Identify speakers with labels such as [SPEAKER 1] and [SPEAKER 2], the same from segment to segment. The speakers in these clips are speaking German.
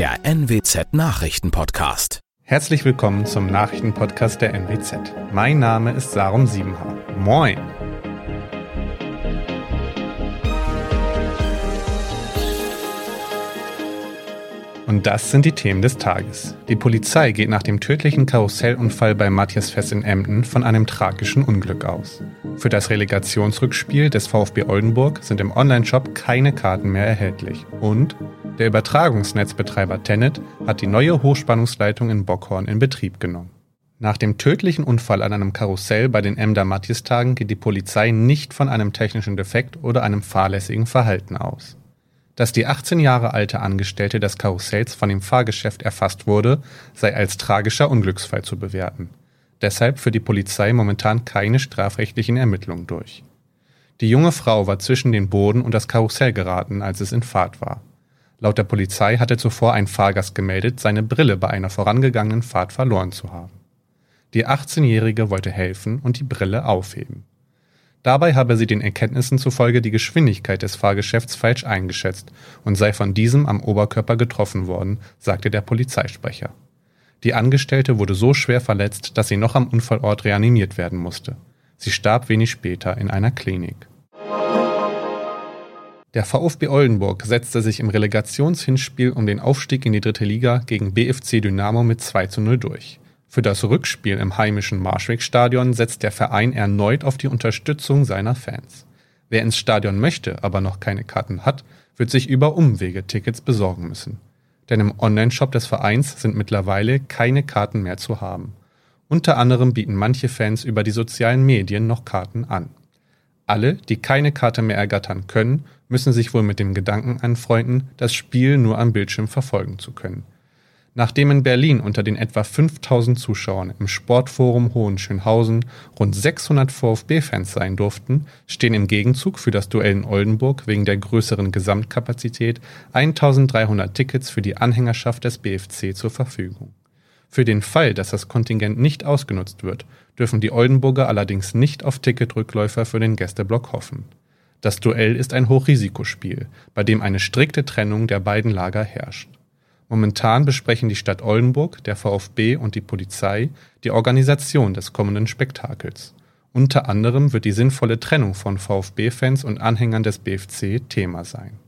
[SPEAKER 1] der NWZ Nachrichtenpodcast.
[SPEAKER 2] Herzlich willkommen zum Nachrichtenpodcast der NWZ. Mein Name ist Sarum Siebenhaar. Moin! Und das sind die Themen des Tages. Die Polizei geht nach dem tödlichen Karussellunfall bei Matthias Fest in Emden von einem tragischen Unglück aus. Für das Relegationsrückspiel des VfB Oldenburg sind im Onlineshop keine Karten mehr erhältlich. Und der Übertragungsnetzbetreiber Tenet hat die neue Hochspannungsleitung in Bockhorn in Betrieb genommen. Nach dem tödlichen Unfall an einem Karussell bei den Emder Matthias-Tagen geht die Polizei nicht von einem technischen Defekt oder einem fahrlässigen Verhalten aus. Dass die 18 Jahre alte Angestellte des Karussells von dem Fahrgeschäft erfasst wurde, sei als tragischer Unglücksfall zu bewerten. Deshalb führt die Polizei momentan keine strafrechtlichen Ermittlungen durch. Die junge Frau war zwischen den Boden und das Karussell geraten, als es in Fahrt war. Laut der Polizei hatte zuvor ein Fahrgast gemeldet, seine Brille bei einer vorangegangenen Fahrt verloren zu haben. Die 18-Jährige wollte helfen und die Brille aufheben. Dabei habe sie den Erkenntnissen zufolge die Geschwindigkeit des Fahrgeschäfts falsch eingeschätzt und sei von diesem am Oberkörper getroffen worden, sagte der Polizeisprecher. Die Angestellte wurde so schwer verletzt, dass sie noch am Unfallort reanimiert werden musste. Sie starb wenig später in einer Klinik. Der VfB Oldenburg setzte sich im Relegationshinspiel um den Aufstieg in die dritte Liga gegen BFC Dynamo mit 2 zu 0 durch. Für das Rückspiel im heimischen Marschweg-Stadion setzt der Verein erneut auf die Unterstützung seiner Fans. Wer ins Stadion möchte, aber noch keine Karten hat, wird sich über Umwege Tickets besorgen müssen. Denn im Onlineshop des Vereins sind mittlerweile keine Karten mehr zu haben. Unter anderem bieten manche Fans über die sozialen Medien noch Karten an. Alle, die keine Karte mehr ergattern können, müssen sich wohl mit dem Gedanken anfreunden, das Spiel nur am Bildschirm verfolgen zu können. Nachdem in Berlin unter den etwa 5000 Zuschauern im Sportforum Hohenschönhausen rund 600 VfB-Fans sein durften, stehen im Gegenzug für das Duell in Oldenburg wegen der größeren Gesamtkapazität 1300 Tickets für die Anhängerschaft des BFC zur Verfügung. Für den Fall, dass das Kontingent nicht ausgenutzt wird, dürfen die Oldenburger allerdings nicht auf Ticketrückläufer für den Gästeblock hoffen. Das Duell ist ein Hochrisikospiel, bei dem eine strikte Trennung der beiden Lager herrscht. Momentan besprechen die Stadt Oldenburg, der VfB und die Polizei die Organisation des kommenden Spektakels. Unter anderem wird die sinnvolle Trennung von VfB-Fans und Anhängern des BFC Thema sein.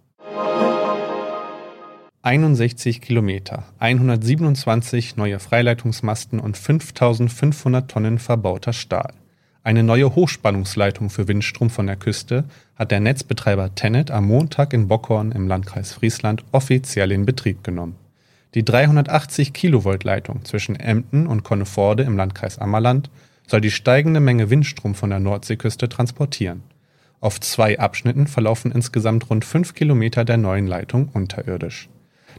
[SPEAKER 2] 61 Kilometer, 127 neue Freileitungsmasten und 5500 Tonnen verbauter Stahl. Eine neue Hochspannungsleitung für Windstrom von der Küste hat der Netzbetreiber Tennet am Montag in Bockhorn im Landkreis Friesland offiziell in Betrieb genommen. Die 380 Kilovolt Leitung zwischen Emden und Conneforde im Landkreis Ammerland soll die steigende Menge Windstrom von der Nordseeküste transportieren. Auf zwei Abschnitten verlaufen insgesamt rund fünf Kilometer der neuen Leitung unterirdisch.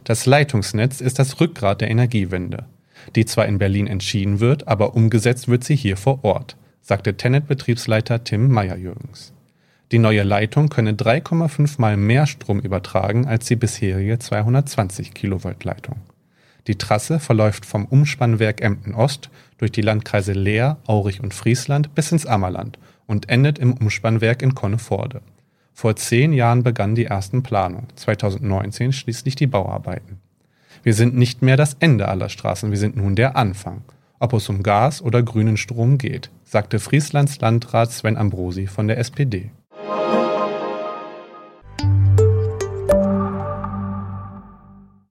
[SPEAKER 2] Das Leitungsnetz ist das Rückgrat der Energiewende, die zwar in Berlin entschieden wird, aber umgesetzt wird sie hier vor Ort, sagte Tennet-Betriebsleiter Tim Meyer-Jürgens. Die neue Leitung könne 3,5 mal mehr Strom übertragen als die bisherige 220 Kilovolt Leitung. Die Trasse verläuft vom Umspannwerk Emden Ost durch die Landkreise Leer, Aurich und Friesland bis ins Ammerland und endet im Umspannwerk in Conneforde. Vor zehn Jahren begannen die ersten Planungen, 2019 schließlich die Bauarbeiten. Wir sind nicht mehr das Ende aller Straßen, wir sind nun der Anfang. Ob es um Gas oder grünen Strom geht, sagte Frieslands Landrat Sven Ambrosi von der SPD.